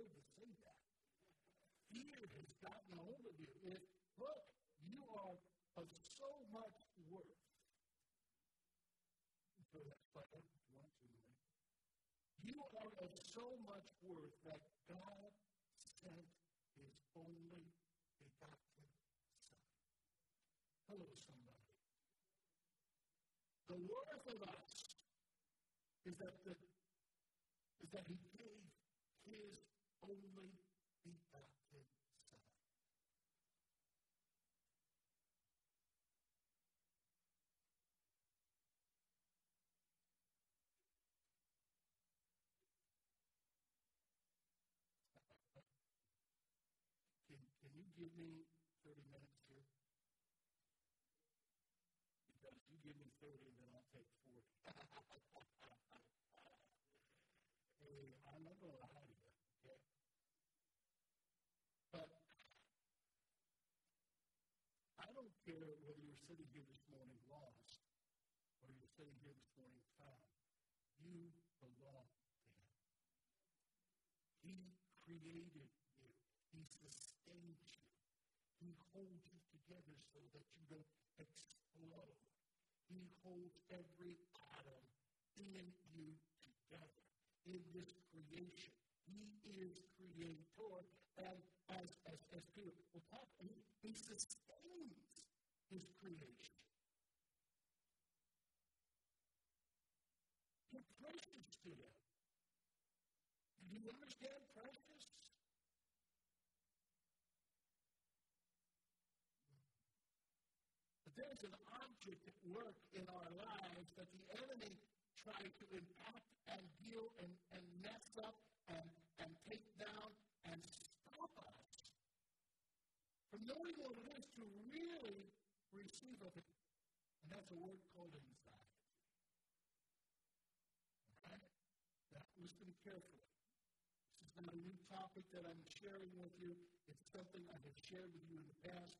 afraid to say that. Fear has gotten hold of you. If, look, you are of so much worth. You are of so much worth that God sent his only begotten Son. Hello, somebody. The worth of us is that the is that he gave his only begotten Son. Can, can you give me 30 minutes here? Because you give me 30, then I'll take 40. hey, I'm not going to lie to you, okay? But I don't care whether you're sitting here this morning lost or you're sitting here this morning found. You belong to Him. He created you. He sustains you. He holds you together so that you don't explode. He holds every atom in you together in this creation. He is creator, and as as as Peter will talk, he, he sustains his creation. You're precious to him. Do you understand precious? But there's an object at work in our lives that the enemy tried to impact and deal and, and mess up and, and take down and stop us from knowing what it is to really receive of it. And that's a word called anxiety. Now, listen carefully. This is not a new topic that I'm sharing with you. It's something I have shared with you in the past,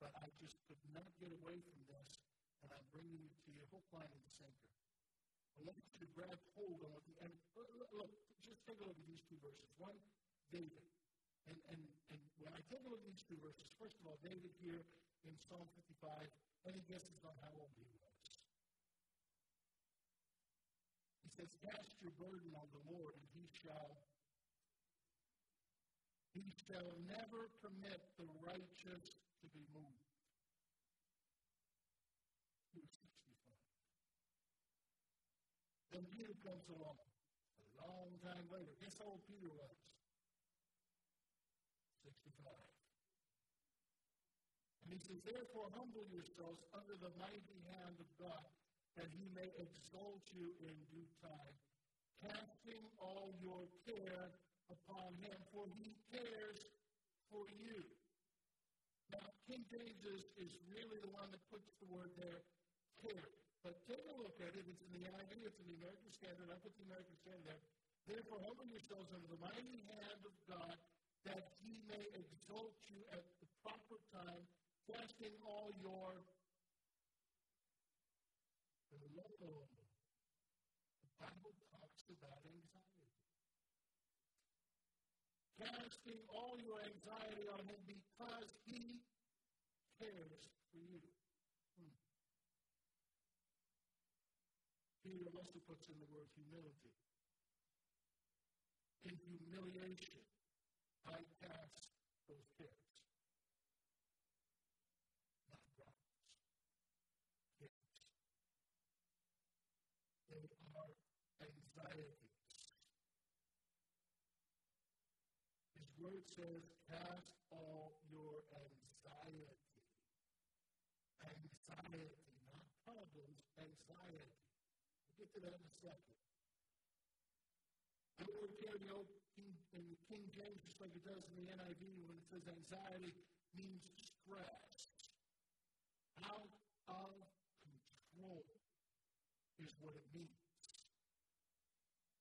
but I just could not get away from this, and I'm bringing it to you hook, line, and sinker. I want you to grab hold of. And uh, look, just take a look at these two verses. One, David. And, and, and when I take a look at these two verses, first of all, David here in Psalm 55, any guesses on how old he was? He says, Cast your burden on the Lord, and he shall he shall never permit the righteous to be moved. He was 65. Then Peter comes along. A long time later. Guess how old Peter was? 65. And he says, Therefore, humble yourselves under the mighty hand of God, that he may exalt you in due time, casting all your care upon him, for he cares for you. Now, King James is, is really the one that puts the word there, care. But take a look at it. It's in the NIV, it's in the American Standard. I put the American Standard there. Therefore, humble yourselves under the mighty hand of God, that he may exalt you at the proper time, casting all your the Bible talks about anxiety. Casting all your anxiety on him because he cares for you. Hmm. Peter also puts in the word humility. In humiliation, I cast those cares. They are anxieties. His word says, cast all your anxiety. Anxiety, not problems, anxiety. We'll get to that in a second. The word here in the King, in King James, just like it does in the NIV when it says anxiety means stress. Out of control is what it means.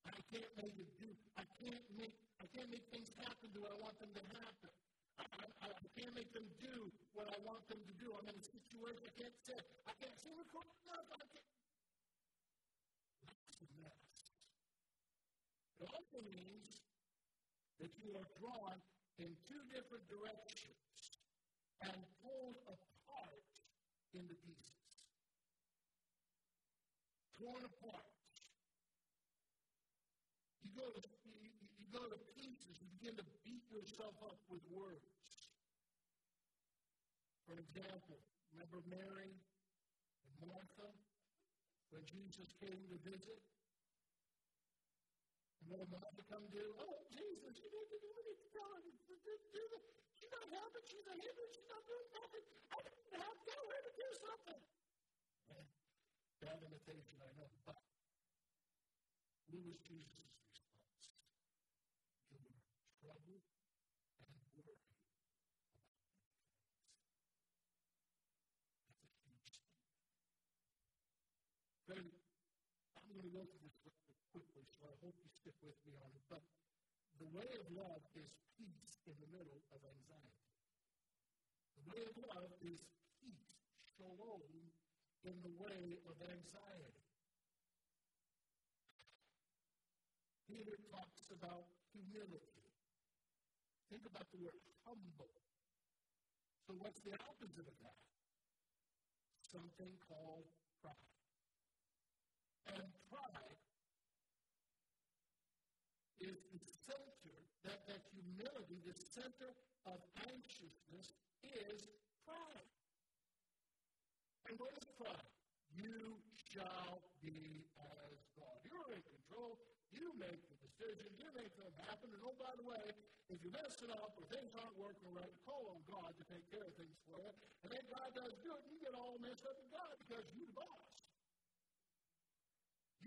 I can't make it do. I can't make. I can't make things happen the way I want them to happen. I, I, can't make them do what I want them to do. I'm in a situation I can't say. I can't what's going on. I can't. That's a mess. It also means that you are drawn in two different directions and pulled apart into pieces. Torn apart. You go to you, you go to pieces. You begin to yourself up with words. For example, remember Mary and Martha when Jesus came to visit? And what did Martha come do? Oh, Jesus, you need to do what he's telling you to do. she's not helping. She's a hindrance. She's not doing nothing. I need to help. Tell her to do something. Bad imitation, I know. But what was Jesus' trouble and worry about That's a huge thing. Then I'm going to go through this quickly, so I hope you stick with me on it. But the way of love is peace in the middle of anxiety. The way of love is peace, shalom, in the way of anxiety. Peter talks about humility. Think about the word humble. So, what's the opposite of that? Something called pride. And pride is the center, that, that humility, the center of anxiousness is pride. And what is pride? You shall be as God. You're in control. You make the decision. You make them happen. And oh, by the way, if you mess it up or things aren't working right, call on God to take care of things for you. And then God does do it, and you get all messed up with God because you're the boss.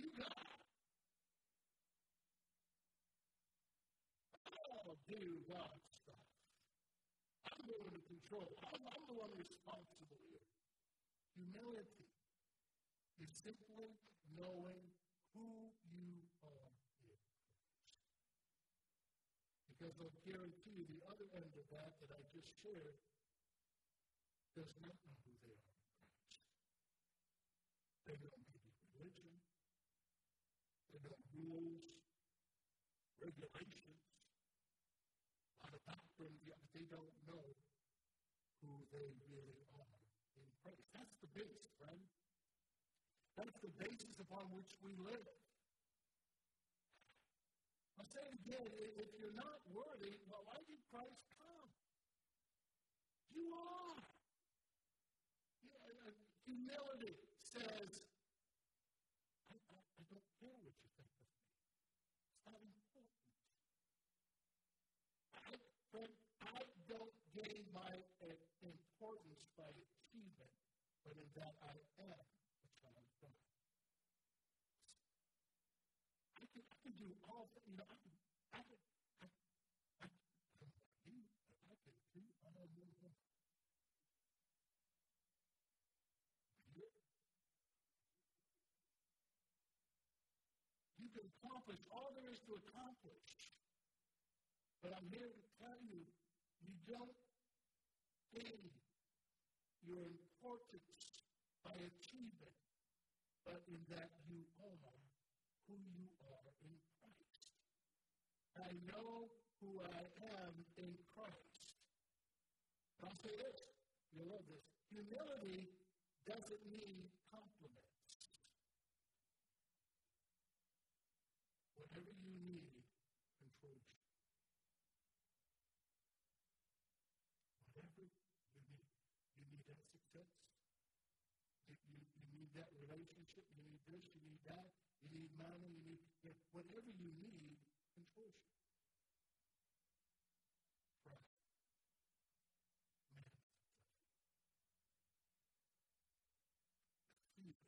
You it. I'll do God's stuff. I'm the one to control. I'm, I'm the one responsible here. Humility is simply knowing who you are in. Because I'll guarantee you the other end of that that I just shared does not know who they are in Christ. They religion, they know rules, regulations, a lot of doctrine, they don't know who they really are in Christ. That's the base, friend. That's the basis upon which we live. I say again, if you're not worthy, well, why did Christ come? You are. Yeah, humility says, I, I, I don't care what you think of me. It's not important. I, friend, I don't gain my importance by achievement, but in that I am can do all. You know, I can, I can, I, I, I, you, I can do all. You can accomplish all there is to accomplish. But I'm here to tell you, you don't gain your importance by achievement, but in that you are who you are in Christ. I know who I am in Christ. I'll say this, you'll love this. Humility doesn't need compliments. Whatever you need controls you. Whatever you need. You You, you, you need that relationship. You need this. You need that you need money, you need you know, whatever you need controls you. Pride. Man. Feel it.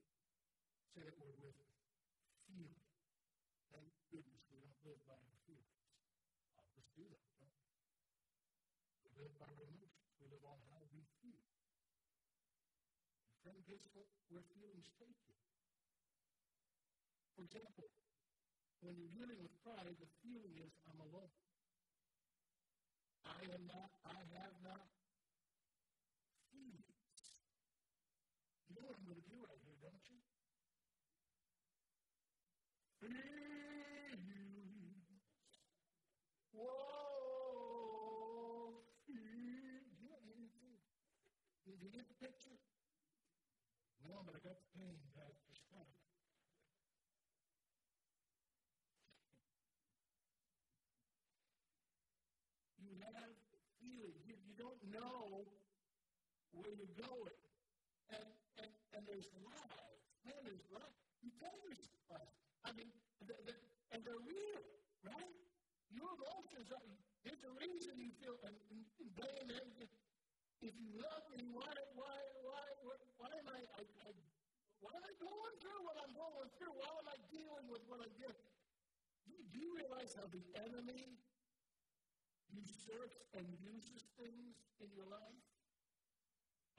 Say that word with me. Feel it. Thank goodness we don't live by our feelings. I'll just do that. live by our emotions. We live on how we feel. What? Where feelings take you. For example, when you're dealing with pride, the feeling is, I'm alone. I am not, I have not feelings. You know what I'm going to do right here, don't you? Feelings. Whoa, feelings. Did you get the picture? No, but I got the pain. That's just fine. you have feelings. You, you don't know where you're going. And, and, and there's lies. Man, there's lies. You tell yourself lies. I mean, the, the, and they're real, right? Your emotions are, there's a reason you feel, and, and, day and if you love me, why, why, why, why, am I, I, I, why am I going through what I'm going through? Why am I dealing with what I'm dealing? Do you realize how the enemy usurps and uses things in your life?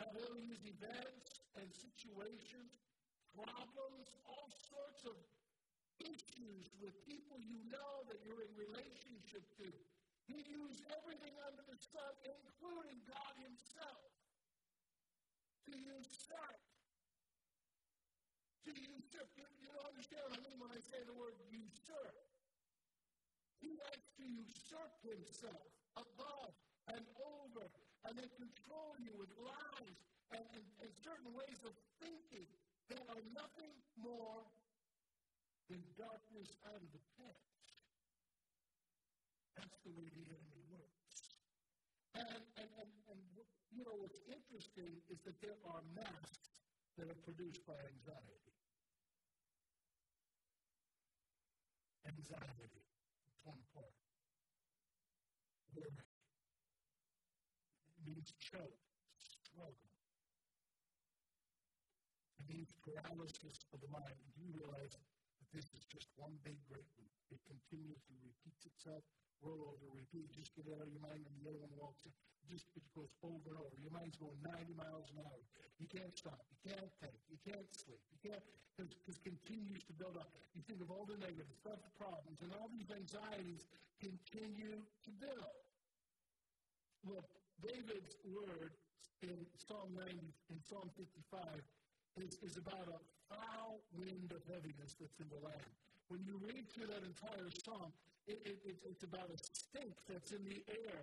How he'll use events and situations, problems, all sorts of issues with people you know that you're in relationship to. He used everything under the sun, including God Himself, to usurp. To usurp. You, you don't understand what I mean when I say the word usurp. He likes to usurp himself above and over and then control you with lies and, and, and certain ways of thinking that are nothing more than darkness out of the past. That's the way the enemy works. And, and, and, and you know what's interesting is that there are masks that are produced by anxiety. Anxiety one part. Worry. It means choke, struggle. It means paralysis of the mind. You realize this is just one big great loop? It continues and repeats itself, roll over, repeat. Just get it out of your mind, and the other one walks in. Just it goes over and over. Your mind's going 90 miles an hour. You can't stop. You can't think. You can't sleep. You can't because it continues to build up. You think of all the negative stuff, the problems, and all these anxieties continue to build. Look, David's word in Psalm 90 in Psalm 55 is, is about a foul wind of heaviness that's in the land. When you read through that entire psalm, it, it, it, it's about a stink that's in the air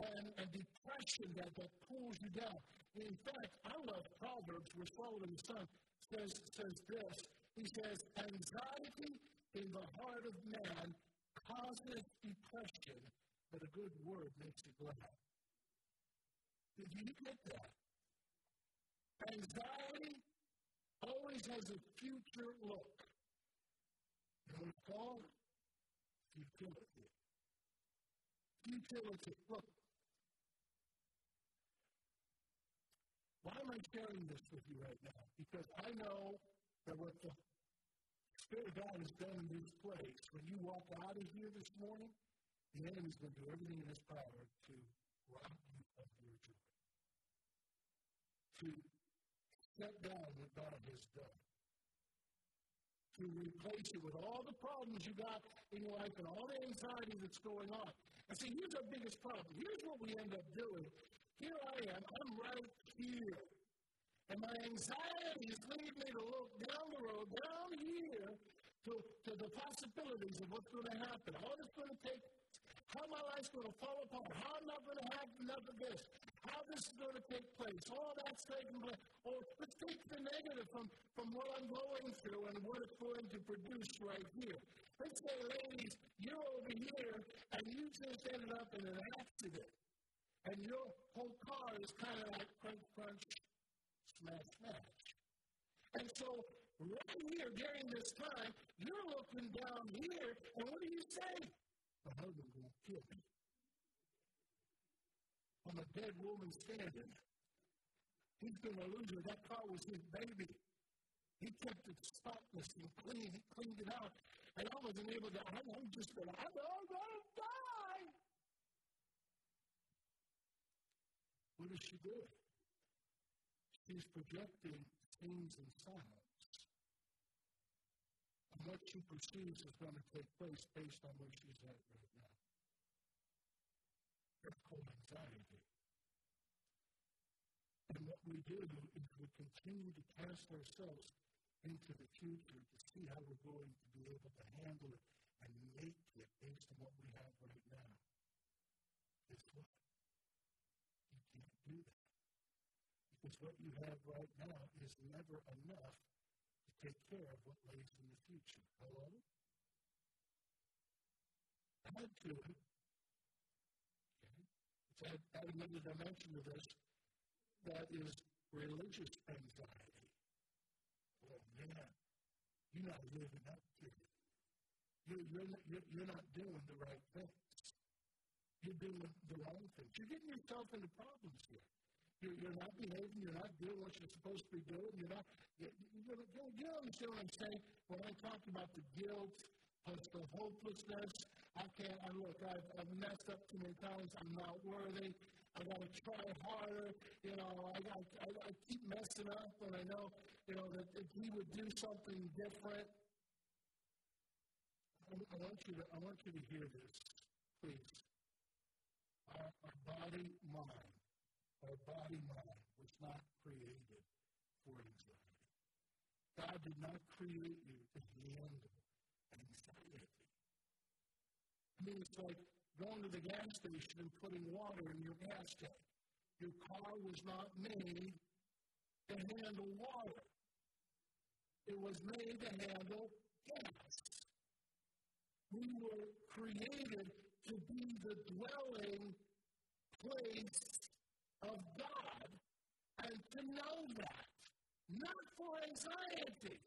and, and depression that, that pulls you down. In fact, I love Proverbs, following the sun, says, says this. He says, anxiety in the heart of man causes depression, but a good word makes it glad. Did you get that? Anxiety always has a future look. You know what it's called? Futility. Futility. Look, Why am I sharing this with you right now? Because I know that what the Spirit of God has done in this place, when you walk out of here this morning, the enemy's going to do everything in his power to rob you of your joy. To set down what God has done. To replace it with all the problems you got in your life and all the anxiety that's going on. And see, here's our biggest problem. Here's what we end up doing here I am, I'm right here. And my anxiety is leading me to look down the road, down here, to, to the possibilities of what's going to happen, how it's going to take, how my life's going to fall apart, how I'm not going to have enough of this, how this is going to take place, all that's taking place. Or take the negative from, from what I'm going through and what it's going to produce right here. Let's say, ladies, you're over here and you just ended up in an accident and your whole car is kind of like crunch, crunch, smash, smash. And so, right here during this time, you're looking down here, and what do you say? Husband's going to kill me. I'm a dead woman standing. He's going to lose her. That car was his baby. He kept it spotless and clean. He cleaned it out. And I wasn't able to, I'm just going to, I'm going to die. what is she doing? She's projecting things. And what she perceives is going to take place based on where she's at right now. That's called anxiety. And what we do is we continue to cast ourselves into the future to see how we're going to be able to handle it and make it based on what we have right now. Guess what? You can't do that. Because what you have right now is never enough take care of what lays in the future. Hello? Add to it. Okay. Let's add, add another dimension to this. That is religious anxiety. Oh man, you're not living up to it. You're, you're, you're not doing the right things. You're doing the wrong things. You're getting yourself into problems here. You're, you're not behaving. You're not doing what you're supposed to be doing. You're not. You, you, you, you understand what I'm saying? When I talk about the guilt plus the hopelessness, I can't. I look. I've, I've messed up too many times. I'm not worthy. I got to try harder. You know, I, I, I, I keep messing up when I know, you know, that if we would do something different. I, I want you to. I want you to hear this, please. Our, our body, mind our body mind was not created for anxiety. God did not create you to handle anxiety. I mean, it's like going to the gas station and putting water in your gas tank. Your car was not made to handle water. It was made to handle gas. We were created to be the dwelling place of God and to know that, not for anxiety.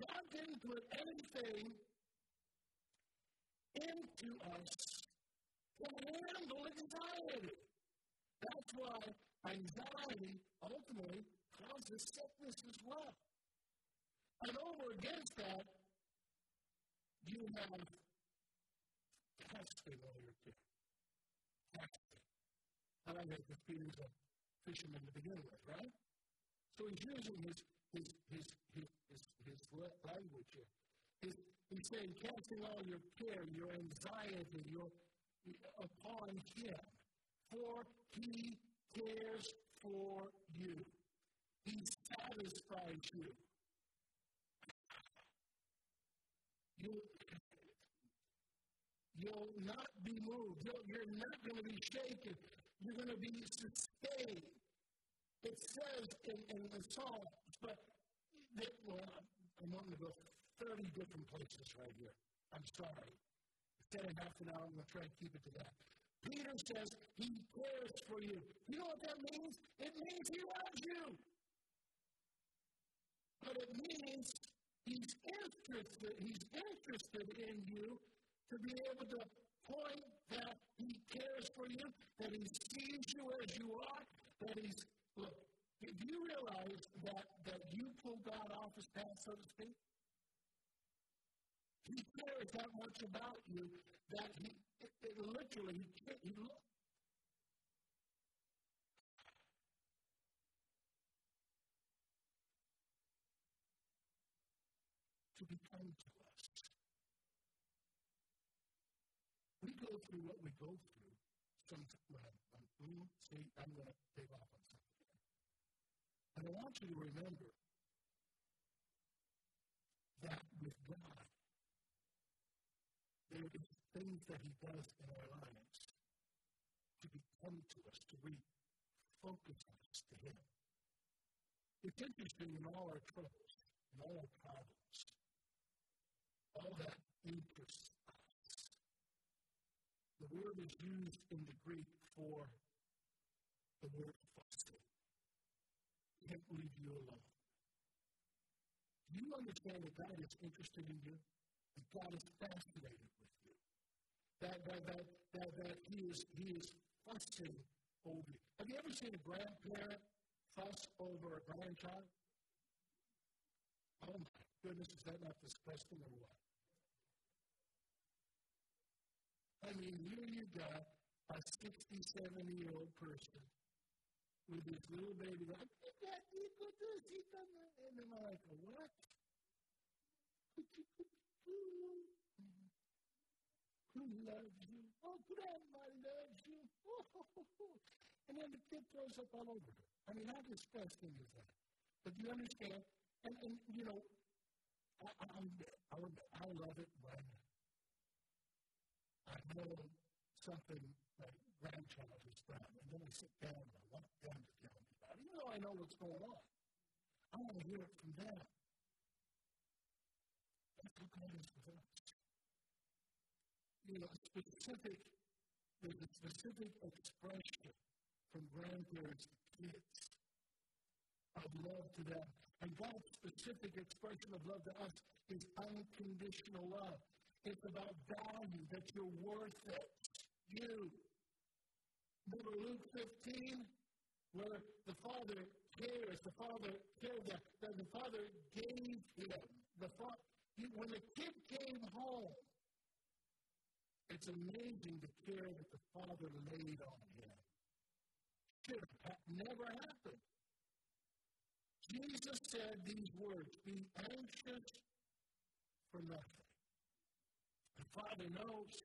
God didn't put anything into us to handle anxiety. That's why anxiety ultimately causes sickness as well. And over against that, you have testing all your care. I like that Peter's a fisherman to begin with, right? So he's using his his his his his, his language here. He's, he's saying, casting all your care, your anxiety, your upon him, for he cares for you. He satisfies you. You You'll not be moved. You'll, You're not going to be shaken you're going to be sustained. It says in, in the Psalms, but that, well, I'm wanting to go 30 different places right here. I'm sorry. Instead of half an hour, I'm going to try and keep it to that. Peter says he cares for you. You know what that means? It means he loves you. But it means he's interested, he's interested in you to be able to point that he cares for you, that he sees you as you are, that he's, look, do you realize that, that you pull God off his path, so to speak? He cares that much about you that he it, it literally he can't he look. To become to go through what we go through, sometimes, mm, see, I'm going to take off on something. And I want you to remember that with God, there is things that He does in our lives to become to us, to refocus us to Him. It's interesting in all our troubles, in all our problems, all that interests the word is used in the Greek for the word fasting. Can't leave you alone. Do you understand that God is interested in you? That God is fascinated with you? That, that, that, that, that he, is, he is fussing over you. Have you ever seen a grandparent fuss over a grandchild? Oh my goodness, is that not disgusting or what? I mean, here you got a 67 year old person with this little baby, like, Dad, you go do this, you come And then I'm like, what? Who loves you? Oh, Grandma loves you. And then the kid throws up all over her. I mean, how disgusting is that? But you understand? And, and you know, I, I, I, I love it when I know something like grandchild is done, and then I sit down and I want them to tell me about it, even though I know what's going on. I want to hear it from them. That's how God is with us. You know, specific, there's a specific expression from grandparents to kids of love to them. And God's specific expression of love to us is unconditional love. It's about value, that you're worth it. You. Remember Luke 15, where the Father cares, the Father cared that, that the Father gave him. The fa- when the kid came home, it's amazing the care that the Father laid on him. Should have never happened. Jesus said these words Be anxious for nothing. The Father knows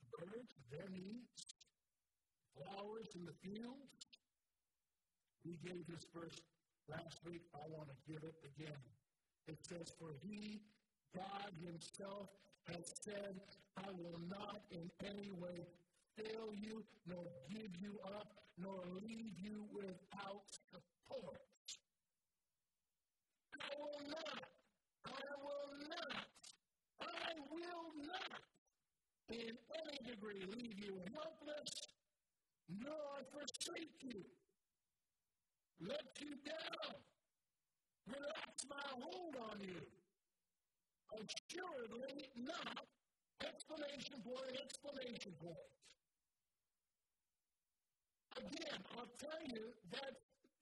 the birds, their needs, flowers in the fields. We gave this verse last week. I want to give it again. It says, For he, God himself, has said, I will not in any way fail you, nor give you up, nor leave you without support. I will not. I will not. I will not in any degree leave you helpless, nor forsake you, let you down, relax my hold on you. Assuredly not. Explanation point, exclamation point. Again, I'll tell you that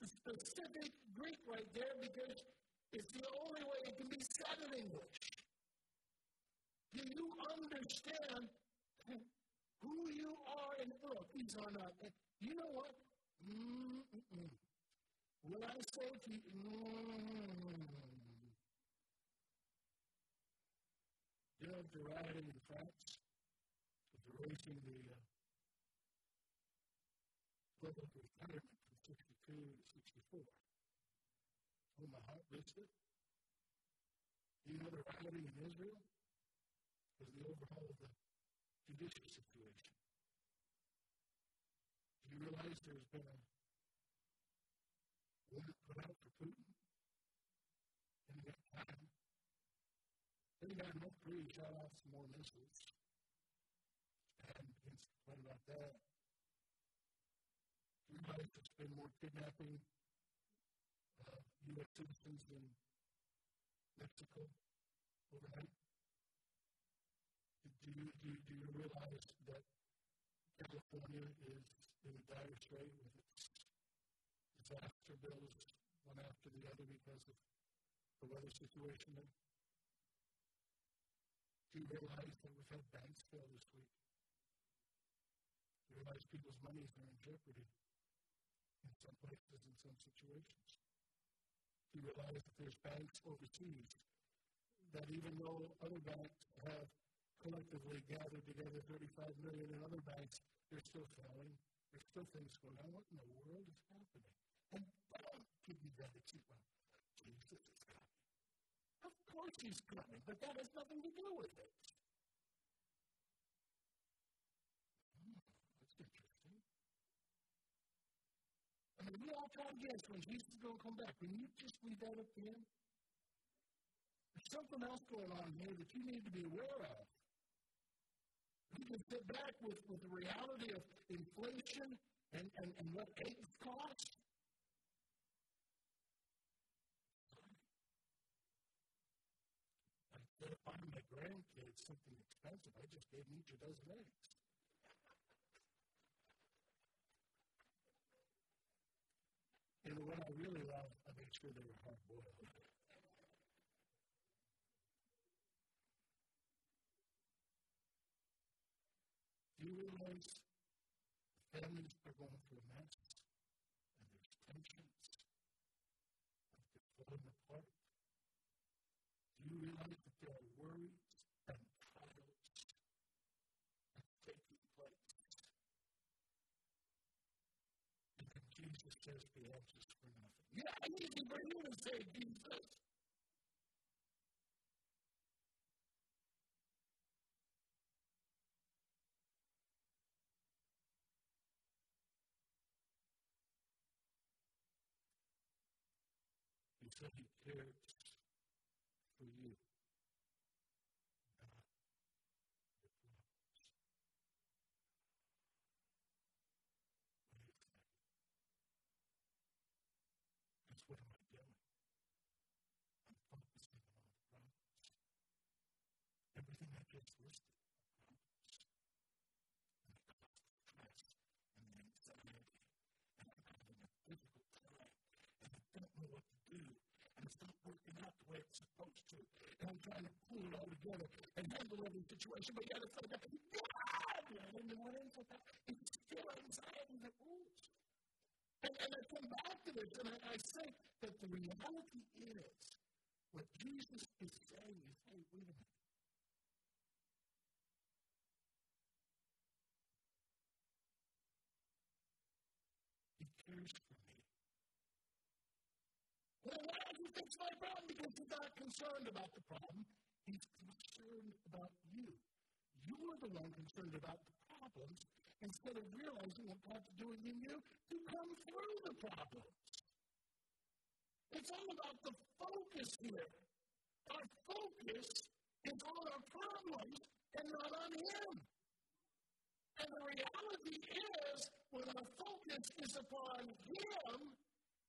specific Greek right there because it's the only way it can be said in English. Do you understand who you are in look? These are not. You know what? Mm-mm. When I say to you, mm, you know the rioting in France, the the uh, public retirement from 62 to 64 when my heart missed it. You know the rioting in Israel was the overhaul of the judicial situation. Do you realize there's been a warrant put out for Putin? And um, got time. Then he got enough free, shot off some more missiles. And what about that? You realize there's been more kidnapping uh, U.S. citizens in Mexico overnight? Do you, do, you, do you realize that California is in dire strait with its disaster bills one after the other because of the weather situation there? Do you realize that we've had banks fail this week? Do you realize people's monies are in jeopardy in some places, in some situations? Do you realize that there's banks overseas that even though other banks have collectively gathered together 35 million in other banks, they're still failing. There's still things going on. What in the world is happening? And don't give me that excuse. Well, Jesus is coming. Of course he's coming, but that has nothing to do with it. Hmm, and we all try to guess when Jesus is going to come back. Can you just leave that up to him? There's something else going on here that you need to be aware of. You can sit back with, with the reality of inflation and, and, and what eggs cost. Instead of buying my grandkids something expensive, I just gave them each a dozen eggs. And what I really love, I make sure they were hard boiled. You realize families are going through a mess? temptations of falling apart? Do you realize that there are worries and trials taking place? And Jesus says the answers for nothing. Yeah, easy for you to say, Jesus. He said he cares for you, not your problems. What do you think? That's what am I doing? I'm focusing on the problems. Everything I just listed are problems. And the cause of stress and the anxiety. And I'm having a difficult time. And I don't know what to do. And it's not working out the way it's supposed to. And I'm trying to pull it all together and handle every situation. But yet it's like, God! And then what ends up happening? It's still anxiety that rules. And, and I come back to this and I, I say that the reality is what Jesus is saying is, hey, wait a minute. Cares for me. Well, why fix my problem? Because he's not concerned about the problem. He's concerned about you. You're the one concerned about the problems instead of realizing what God's doing in you to come through the problems. It's all about the focus here. Our focus is on our problems and not on Him. And the reality is, when our focus is upon Him,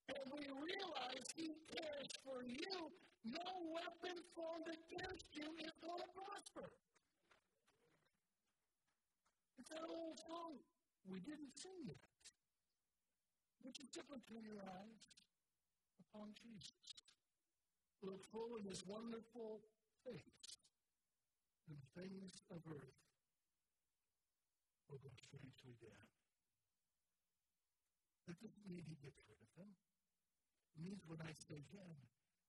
and we realize He cares for you, no weapon formed against you is going to prosper. It's that old song. We didn't sing it. Would you simply turn your eyes upon Jesus? Look full in his wonderful face, and things of earth will go strangely dim. That doesn't mean he gets rid of them. It means when I say him,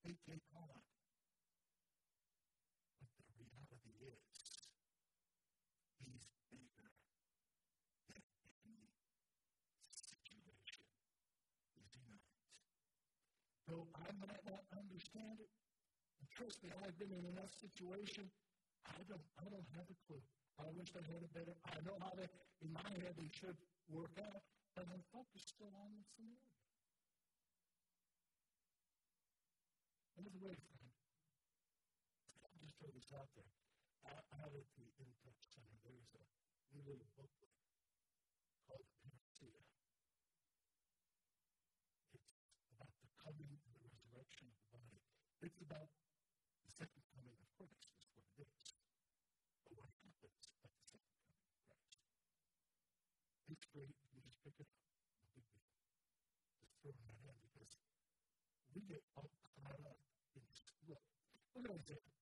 they take on. But the reality is, he's bigger than any situation. Is he not? Though I might not understand it, and trust me, I've been in enough situation, I don't, I don't have a clue. I wish I had a better. I know how they, in my head, they should work out, but I'm focused still on the scenario. And by the way, friend, I'll just throw this out there. Out, out at the In Touch Center, there's a new little booklet called Parousia. It's about the coming and the resurrection of the body. It's about the second coming of Christ, is what it is. But what happens at the second coming of Christ? It's great. You just pick it up. No big deal. Just throw in that hand because we get all caught up in this. Look, look at Isaiah.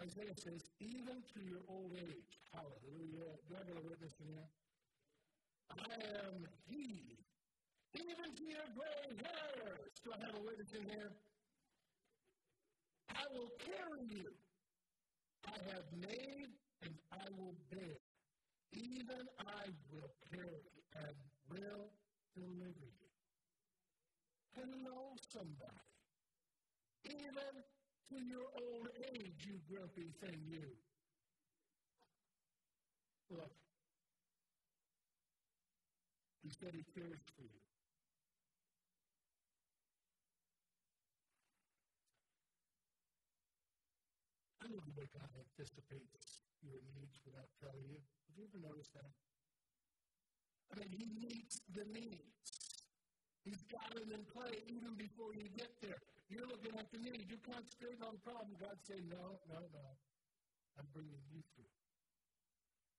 Isaiah says, even to your old age, hallelujah. Do I have a witness in here? I am he. Even to your gray hairs. Do I have a witness in here? I will carry you. I have made and I will bear. Even I will carry and will deliver you. Hello, somebody. Even to your old age, you grumpy thing, you. Look, he said he cares for you. I know the way God anticipates your needs without telling you. Have you ever noticed that? I mean, He meets the needs. He's got them in play even before you get there. You're looking at the need. You concentrate on the problem. God say, no, no, no. I'm bringing you through.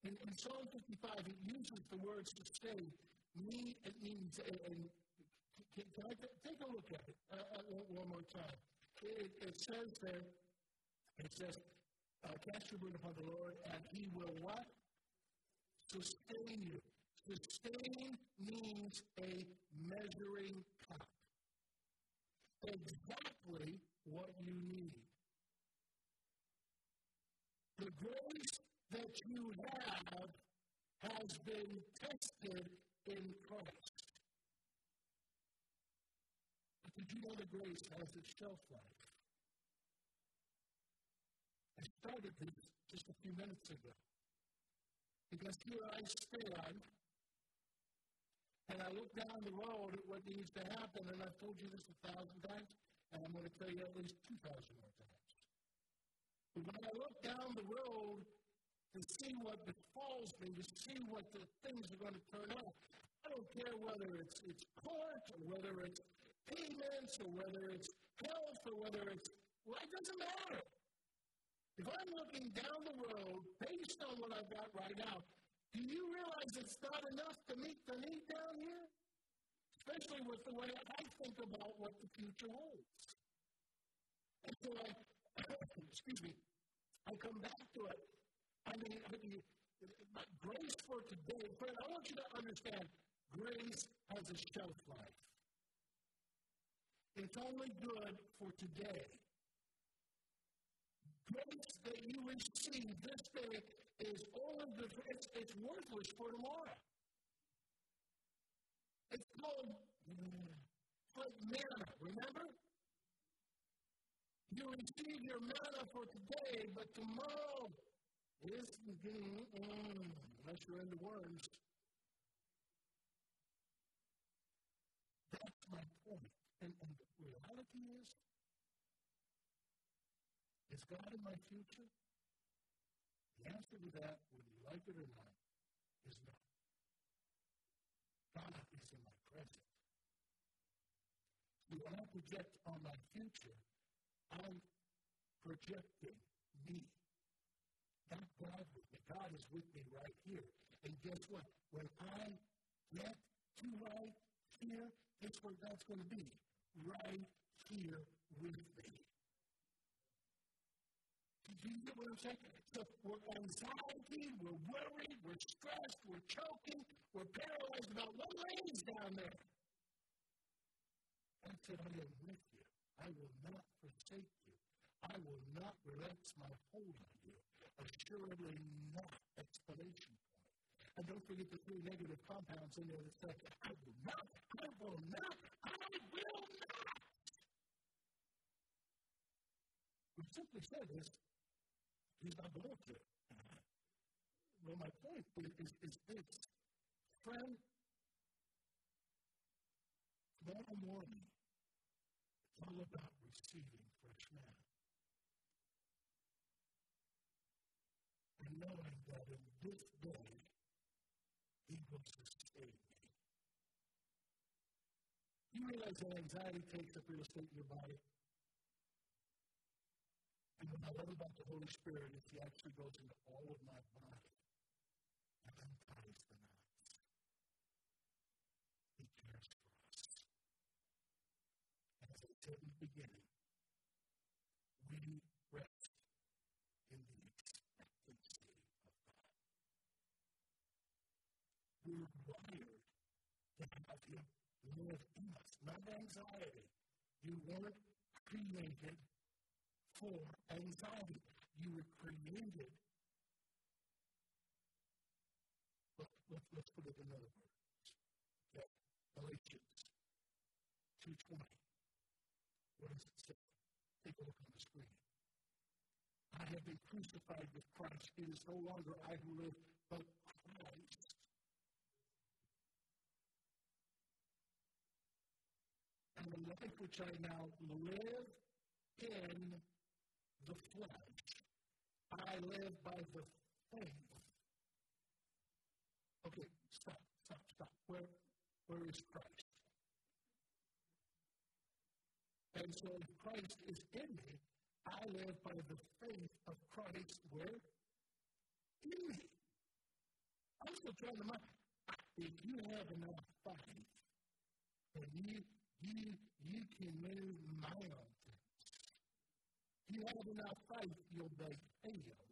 In, in Psalm 55, it uses the word sustain. Me, it means, and, and can, can I t- take a look at it uh, uh, one more time? It, it says there, it says, uh, cast your burden upon the Lord, and He will what? Sustain you. Sustain means a measuring cup. exactly what you need. The grace that you have has been tested in Christ. But did you know that grace has its shelf life? I started this just a few minutes ago. Because here I stand and I look down the road at what needs to happen, and I've told you this a thousand times, and I'm going to tell you at least 2,000 more times. But when I look down the road to see what befalls me, to see what the things are going to turn out, I don't care whether it's, it's court or whether it's payments or whether it's health or whether it's, well, it doesn't matter. If I'm looking down the road based on what I've got right now, do you realize it's not enough to meet the need down here? Especially with the way I think about what the future holds. And so I, excuse me, I come back to it. I mean, I mean grace for today, friend, I want you to understand grace has a shelf life. It's only good for today. Grace that you receive this day is all of the, it's, it's worthless for tomorrow. It's called like manna, remember? You receive your manna for today, but tomorrow is, mm, unless you're into worms. That's my point. And, and the reality is, is God in my future? The answer to that, whether you like it or not, is no. God is in my present. When I project on my future, I'm projecting me. Not God with me. God is with me right here. And guess what? When I get to right here, guess where God's going to be? Right here with me. Do you get what I'm saying? So we're anxiety, we're worried, we're stressed, we're choking, we're paralyzed about what lays down there. God said, I am with you. I will not forsake you. I will not relax my hold on you. Assuredly not. Explanation point. And don't forget the three negative compounds in there that say, I will not, I will not, I will not. We simply said this He's not going to. Well, my point is, is, is this. Friend, tomorrow morning, it's all about receiving fresh manna. And knowing that in this day, He will sustain me. You realize that anxiety takes up real estate in your body? And what I love about the Holy Spirit is He actually goes into all of my body and unties the knots. He cares for us. And as I said in the beginning, we rest in the expectancy of God. We're wired to have Him live in us, not anxiety. You weren't created for anxiety. You were created. Let, let, let's put it in other words. Okay. Galatians 2.20. What does it say? Take a look on the screen. I have been crucified with Christ. It is no longer I who live, but Christ. And the life which I now live in the flesh. I live by the faith. Okay, stop, stop, stop. Where, where is Christ? And so if Christ is in me, I live by the faith of Christ where? In me. I'm still trying to mind. If you have enough faith, then you, you, you can move mountains you have enough faith, you'll be healed.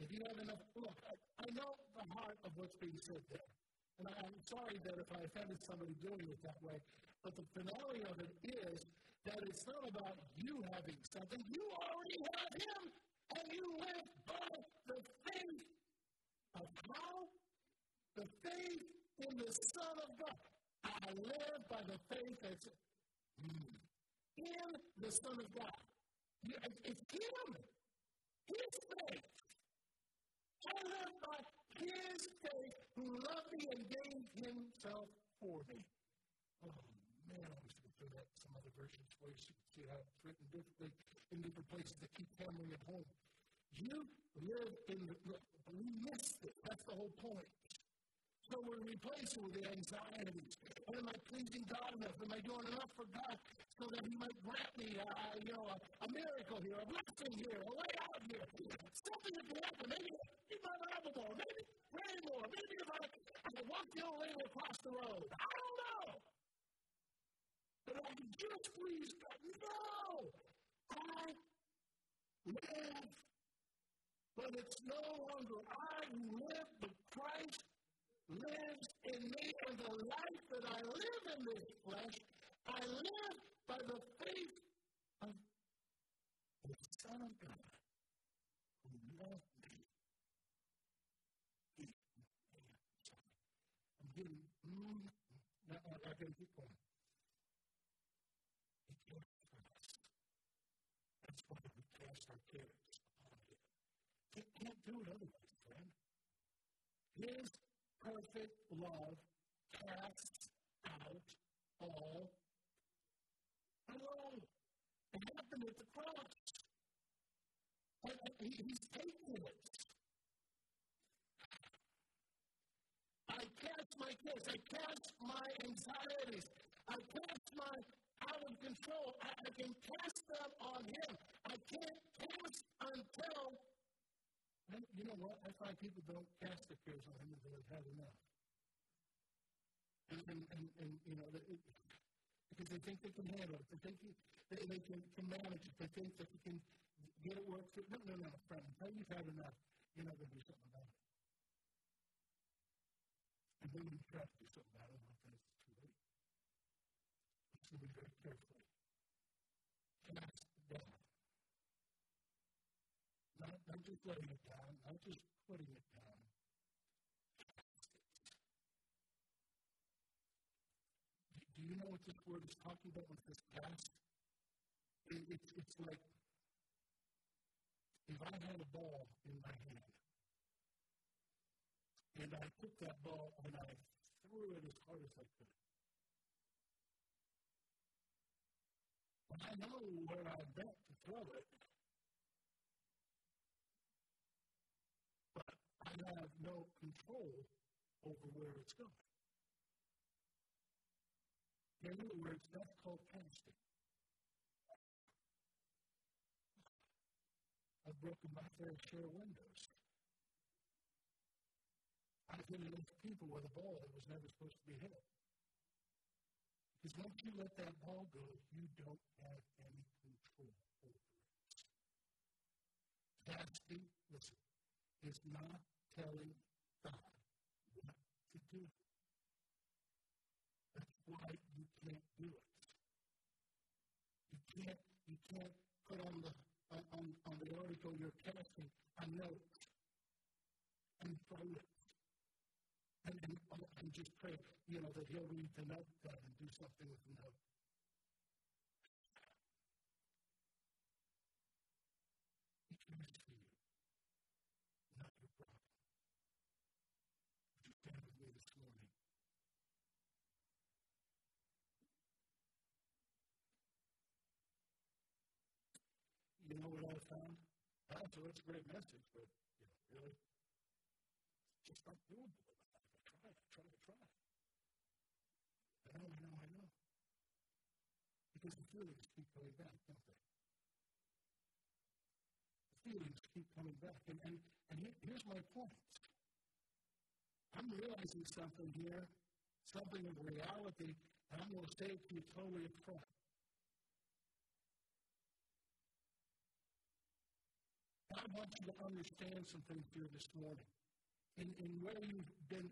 If you have enough, look, I, I know the heart of what's being said there. And I'm sorry that if I offended somebody doing it that way, but the finale of it is that it's not about you having something. You already have Him, and you live by the faith of how? The faith in the Son of God. I live by the faith that's in the Son of God. It's Him. His faith. I live by His faith who loved me and gave Himself for me. Oh, man, I wish we could that some other versions for you can see how it's written differently in different places that keep hammering it home. You live in the, we missed it. That's the whole point. So we're replacing with the anxieties. And am I pleasing God enough? Am I doing enough for God so that He might grant me, uh, you know, a, a, miracle here, a blessing here, a way out here, something that happen? Maybe if I have more, maybe rain more, maybe if I, I walk the old lady across the road. I don't know. But I can just please God. No! I live, but it's no longer I who live, but Christ lives in me, and the life that I live in this flesh, I live by the faith of the Son of God who loved me. I'm getting, mm, now I, I gotta keep going. He cares for us. That's why we cast our cares upon Him. Can't, can't do it otherwise, friend. His perfect love casts out all alone. It happened at the cross. He's taking it. I cast my cares. I cast my anxieties. I cast my out of control. I, I can cast them on him. I can't cast until and you know what? I find people don't cast their cares on him until they've had enough. And, and, and, and you know, it, because they think they can handle it. They think they, they can, can manage it. They think that they can get it worked. No, no, no, friend. Until you've had enough, you're not going to do something about it. And then you try to do something about it, well, then it's too late. To me very carefully. Cast down not, not just letting it down, not just putting it down. Do you know this word is talking about with this cast? It, it's, it's like if I had a ball in my hand and I took that ball and I threw it as hard as I could. But I know where I bent to throw it. But I have no control over where it's going. In other words, that's called casting. I've broken my fair share of windows. I've hit enough people with a ball that was never supposed to be hit. Because once you let that ball go, you don't have any control over it. Casting, listen, is not telling God what to do. That's why can't do it. You can't, you can't put on the on, on the article you're casting a note and throw it. And, and, and just pray, you know, that he'll read the note uh, and do something with the note. You found? That's a great message, but, you know, really? Just not doing it. I try, I try, I try. I know, I know, I know. Because the feelings keep coming back, don't they? The feelings keep coming back. And, and, and here's my point. I'm realizing something here, something of reality, and I'm going to say it to you totally up front. I want you to understand some things here this morning. In, in where you've been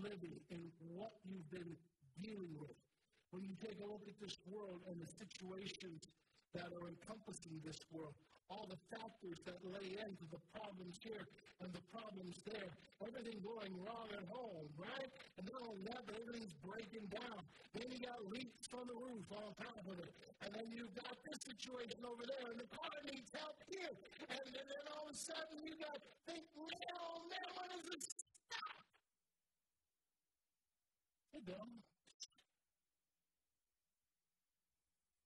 living in what you've been dealing with. When you take a look at this world and the situations that are encompassing this world, all the factors that lay into the problems here and the problems there, everything going wrong at home, right? And not only that, everything's breaking down. Then you got leaks on the roof on top of it. And then you've got this situation over there, and the car needs help here. And, then all of a sudden you got think, man, oh man, when does this stop? It don't.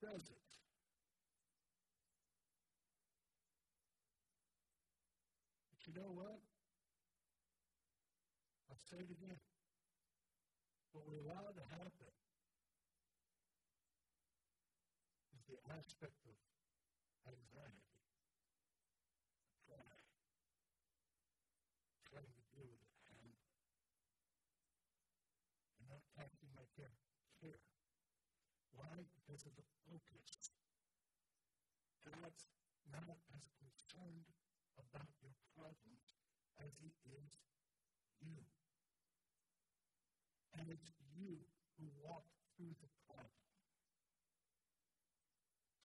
Does it? you know what? I'll say it again. What we allow to happen is the aspect of anxiety, pride, trying to deal with it, and, and not acting like care. care. Why? Because of the focus. God's not as concerned about as He is you. And it's you who walk through the problem.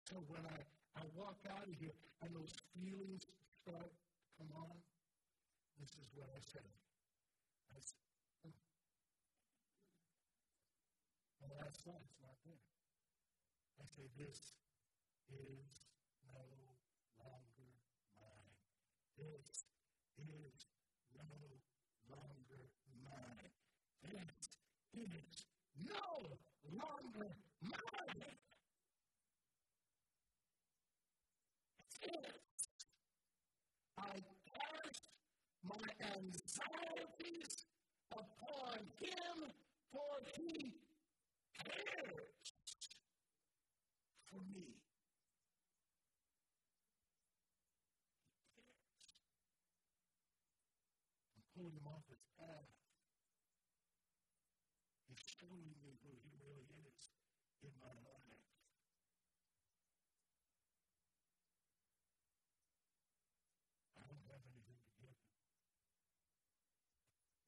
So when I, I walk out of here and those feelings start to come on, this is what I say. I say, oh. And last night, it's not there. I say, this is no longer this is no longer mine. This is no longer mine. I cast my anxieties upon him, for he cares for me. pulling him off his path. He's showing me who he really is in my life. I don't have anything to give him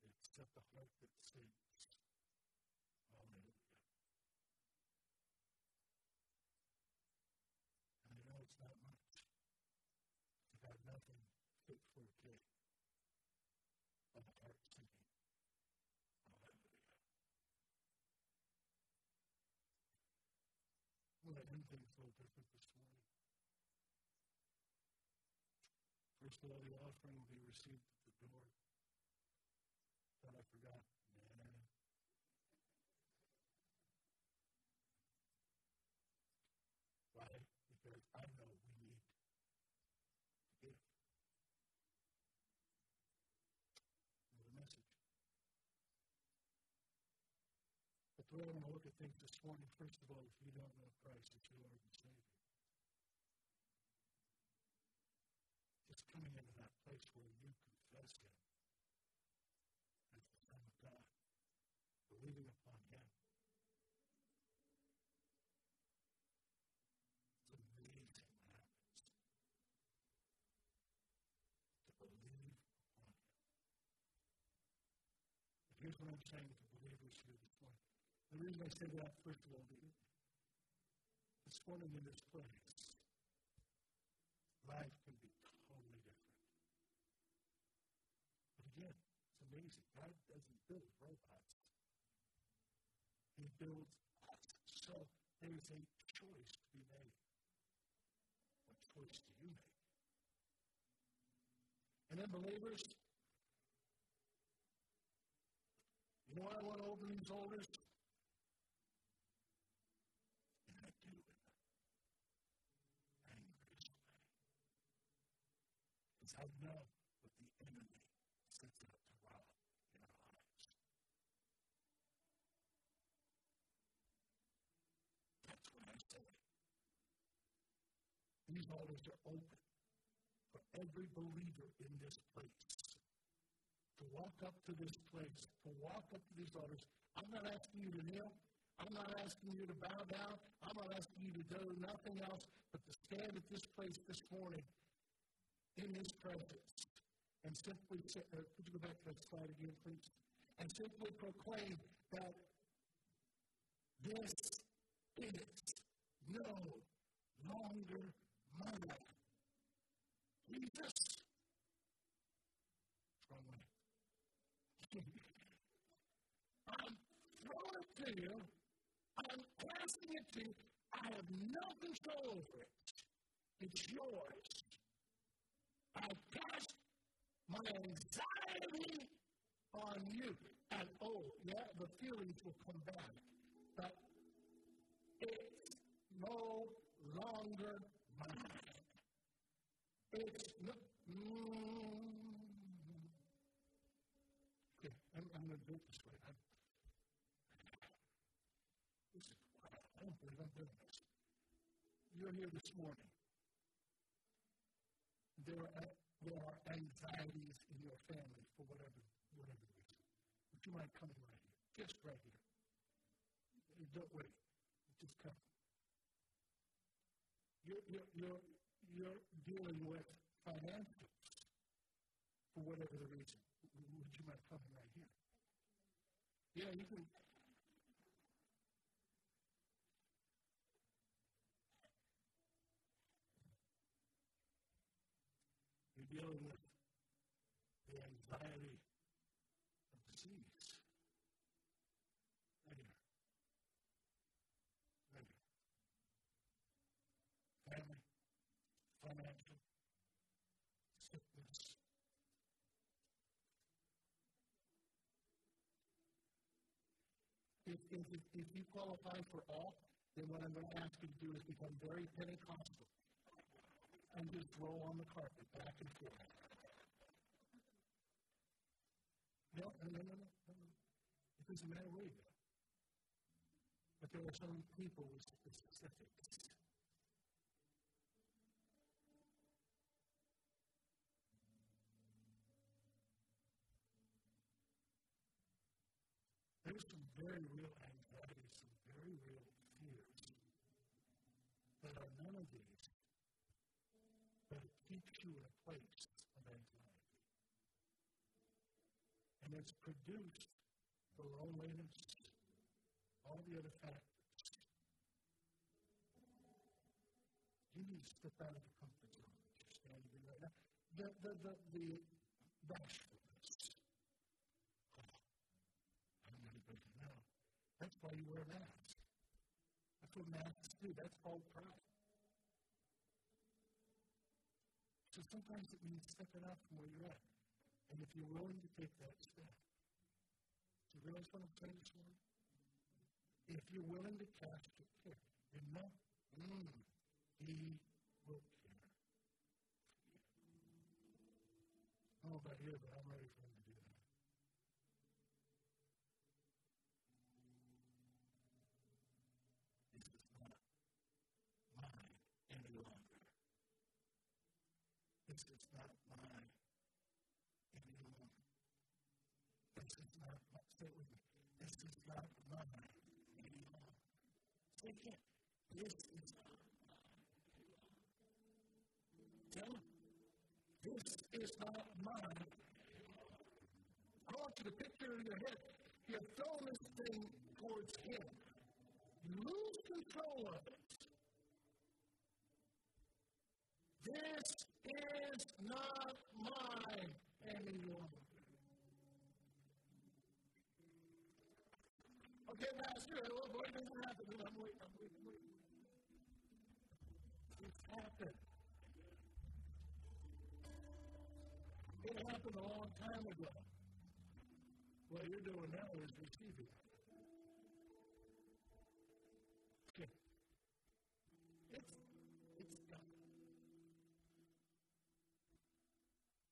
except the heart that sings. Hallelujah. And I know it's not much. I've got nothing fit for a king of the heart singing. Hallelujah. I want to end things a different this morning. First of all, the offering will be received at the door. Thought I forgot. Man. Why? Because I know we need to give. message. Way I want to look at things this morning, first of all, if you don't know Christ as your Lord and Savior, it's coming into that place where you confess Him as the Son of God, believing upon Him. It's amazing what happens to believe upon Him. And Here's what I'm saying to believers here this morning. The reason I say that, first of all, this morning in this place, life can be totally different. But again, it's amazing. God doesn't build robots. He builds us. So there's a choice to be made. What choice do you make? And then believers, You know I want to open these altars? And I do it angriest way. Because I know what the enemy sets out to rob in our lives. That's what I say. These altars are open for every believer in this place to walk up to this place, to walk up to these altars. I'm not asking you to kneel. I'm not asking you to bow down. I'm not asking you to do nothing else but to stand at this place this morning in His presence and simply say, uh, could you go back to that slide again, please? and simply proclaim that this is no longer mine. Jesus, throw it. I'm throwing it to you. I'm passing it to you. I have no control over it. It's yours. I pass my anxiety on you. And oh, yeah, the feelings will come back. But it's no longer It's no. Mm, okay, I'm, I'm going to do it this way. I'm, this is, wow, I don't believe I'm doing this. You're here this morning. There are, there are anxieties in your family for whatever, whatever reason. But you might come right here, just right here. Don't wait. Just come. You're, you're, you're, you're dealing with financials for whatever the reason. Would you mind coming right here? Yeah, you can. You're dealing with the anxiety of disease. Right here. Right here. Family, financial, sickness. If, if, you qualify for all, then what I'm going to ask you to do is become very Pentecostal and just roll on the carpet back and forth. No, no, no, no, no. no. It doesn't matter where you go. But there are some people with specifics. There's some very real anxieties, some very real fears that are none of these, but it keeps you in a place of anxiety. And it's produced the loneliness, all the other factors. You need to step out of the comfort zone that you're standing in right now. The, the, the, the bashfulness. Oh, I don't want anybody to know. That's why you wear a mask. That's what masks do. That's called pride. So sometimes it means stepping out from where you're at. And if you're willing to take that step, do you realize what I'm saying this morning? If you're willing to cast your care, you know, mm, He will care. I don't know about you, but I'm ready for Him to do that. This is not mine any longer. This is not mine anymore. This is not, say it. This is not mine anymore. Say it. This is not mine. Tell him. This is not mine. I to picture in your head, You throw this thing towards him. You lose control of it. This is not mine anymore. Okay, Master, well, boy, things are happening. I'm waiting, I'm waiting, I'm waiting. It's happened. It happened a long time ago. What you're doing now is receiving.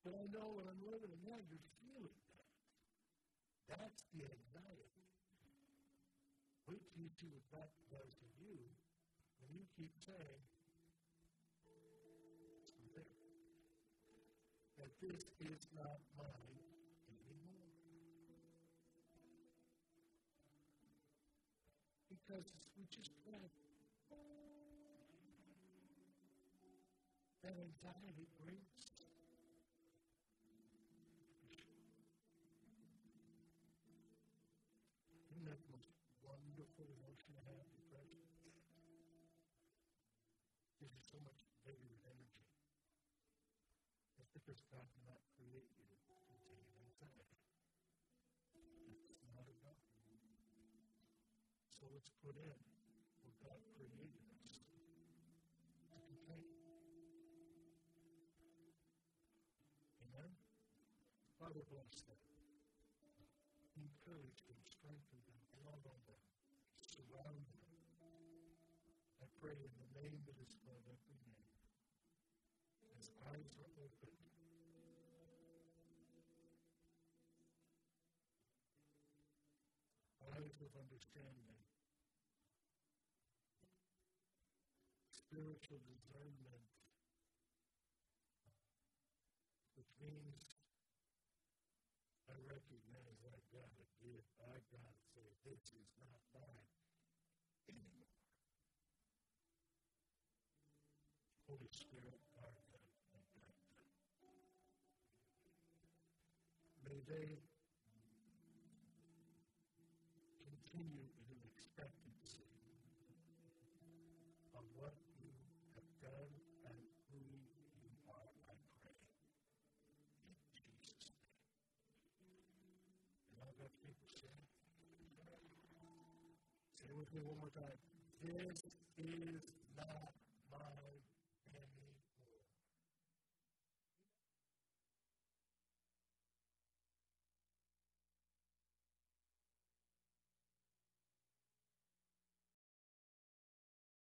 But I know when I'm living in that, you're feeling that. That's the anxiety. Wait till you see what that does to you and you keep saying. That this is not mine anymore. Because we just read that anxiety brings not the most wonderful emotion to have, depression? Gives you so much vigor and energy. It's because God did not create you to continue anxiety. It's not God. So let's put in what God created us to contain. Amen? Father, bless them. Encourage them, strengthen them, love on them, surround them. I pray in the name that is above every name. As eyes are opened, of understanding, spiritual discernment, which means I recognize I got to give, I got to say, this is not mine anymore. Holy Spirit, guard them. May they continue in expectancy of what you have done and who you are, I pray. In Jesus' name. And all God's people say, say it with me one more time. This is not my